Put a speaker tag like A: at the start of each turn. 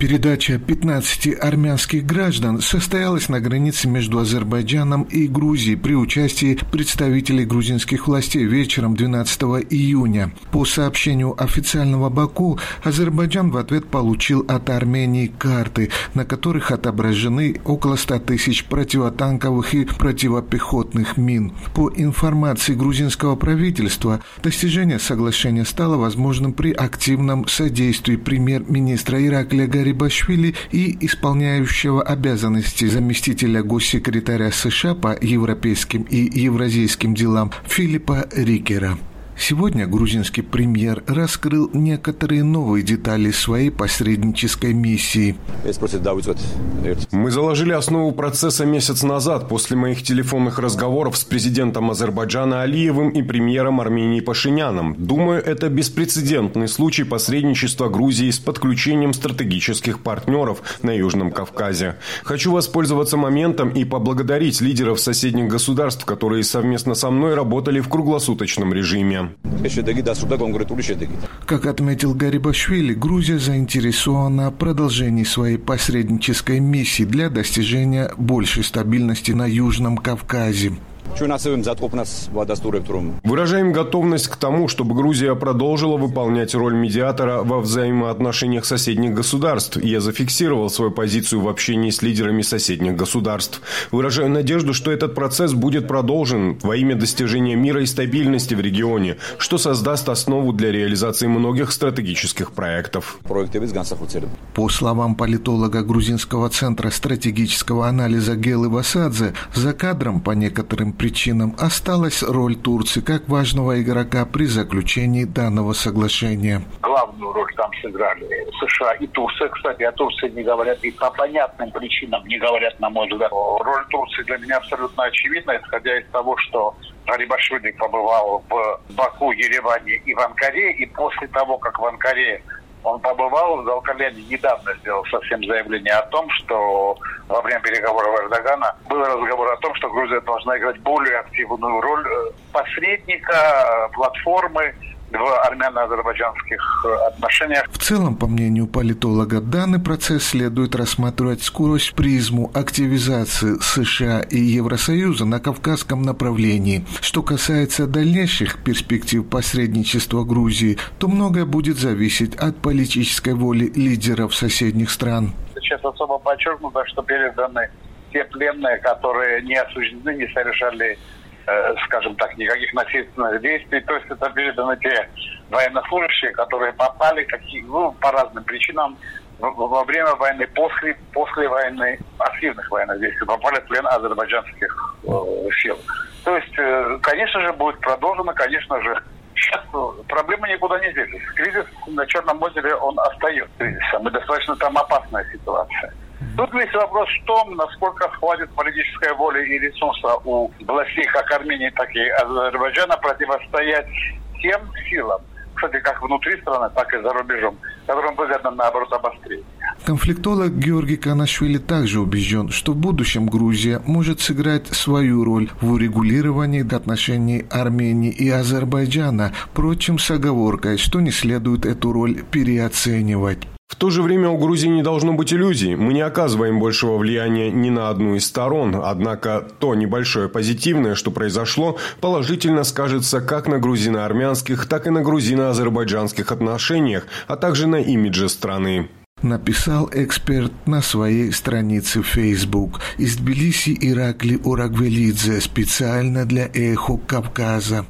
A: Передача 15 армянских граждан состоялась на границе между Азербайджаном и Грузией при участии представителей грузинских властей вечером 12 июня. По сообщению официального Баку, Азербайджан в ответ получил от Армении карты, на которых отображены около 100 тысяч противотанковых и противопехотных мин. По информации грузинского правительства, достижение соглашения стало возможным при активном содействии премьер-министра Ираклия Гарри Гарибашвили и исполняющего обязанности заместителя госсекретаря США по европейским и евразийским делам Филиппа Рикера. Сегодня грузинский премьер раскрыл некоторые новые детали своей посреднической миссии.
B: Мы заложили основу процесса месяц назад после моих телефонных разговоров с президентом Азербайджана Алиевым и премьером Армении Пашиняном. Думаю, это беспрецедентный случай посредничества Грузии с подключением стратегических партнеров на Южном Кавказе. Хочу воспользоваться моментом и поблагодарить лидеров соседних государств, которые совместно со мной работали в круглосуточном режиме.
A: Как отметил Гарибашвили, Грузия заинтересована в продолжении своей посреднической миссии для достижения большей стабильности на Южном Кавказе.
B: Выражаем готовность к тому, чтобы Грузия продолжила выполнять роль медиатора во взаимоотношениях соседних государств. Я зафиксировал свою позицию в общении с лидерами соседних государств. Выражаю надежду, что этот процесс будет продолжен во имя достижения мира и стабильности в регионе, что создаст основу для реализации многих стратегических проектов.
A: По словам политолога Грузинского центра стратегического анализа Гелы Васадзе, за кадром по некоторым причинам осталась роль Турции как важного игрока при заключении данного соглашения.
C: Главную роль там сыграли США и Турция. Кстати, о Турции не говорят и по понятным причинам не говорят, на мой взгляд. Роль Турции для меня абсолютно очевидна, исходя из того, что Гарибашвили побывал в Баку, Ереване и в Анкаре, и после того, как в Анкаре он побывал, Залкаляне недавно сделал совсем заявление о том, что во время переговоров Эрдогана был разговор о том, что Грузия должна играть более активную роль э, посредника, э, платформы в армяно-азербайджанских э, отношениях.
A: В целом, по мнению политолога, данный процесс следует рассматривать сквозь призму активизации США и Евросоюза на кавказском направлении. Что касается дальнейших перспектив посредничества Грузии, то многое будет зависеть от политической воли лидеров соседних стран.
C: Сейчас особо подчеркнуто, что переданы те пленные, которые не осуждены, не совершали скажем так, никаких насильственных действий. То есть это переданы те военнослужащие, которые попали какие, ну, по разным причинам во время войны, после, после войны, активных военных действий, попали в плен азербайджанских э, сил. То есть, э, конечно же, будет продолжено, конечно же, сейчас проблема никуда не делись. Кризис на Черном озере, он остается кризисом, и достаточно там опасная ситуация. Тут весь вопрос в том, насколько хватит политической воли и ресурса у властей как Армении, так и Азербайджана противостоять тем силам, кстати, как внутри страны, так и за рубежом, которым выгодно, наоборот, обострение.
A: Конфликтолог Георгий Канашвили также убежден, что в будущем Грузия может сыграть свою роль в урегулировании отношений Армении и Азербайджана, впрочем, с оговоркой, что не следует эту роль переоценивать.
B: В то же время у Грузии не должно быть иллюзий. Мы не оказываем большего влияния ни на одну из сторон. Однако то небольшое позитивное, что произошло, положительно скажется как на грузино-армянских, так и на грузино-азербайджанских отношениях, а также на имидже страны
A: написал эксперт на своей странице в Facebook. Из Тбилиси Иракли Урагвелидзе специально для «Эхо Кавказа».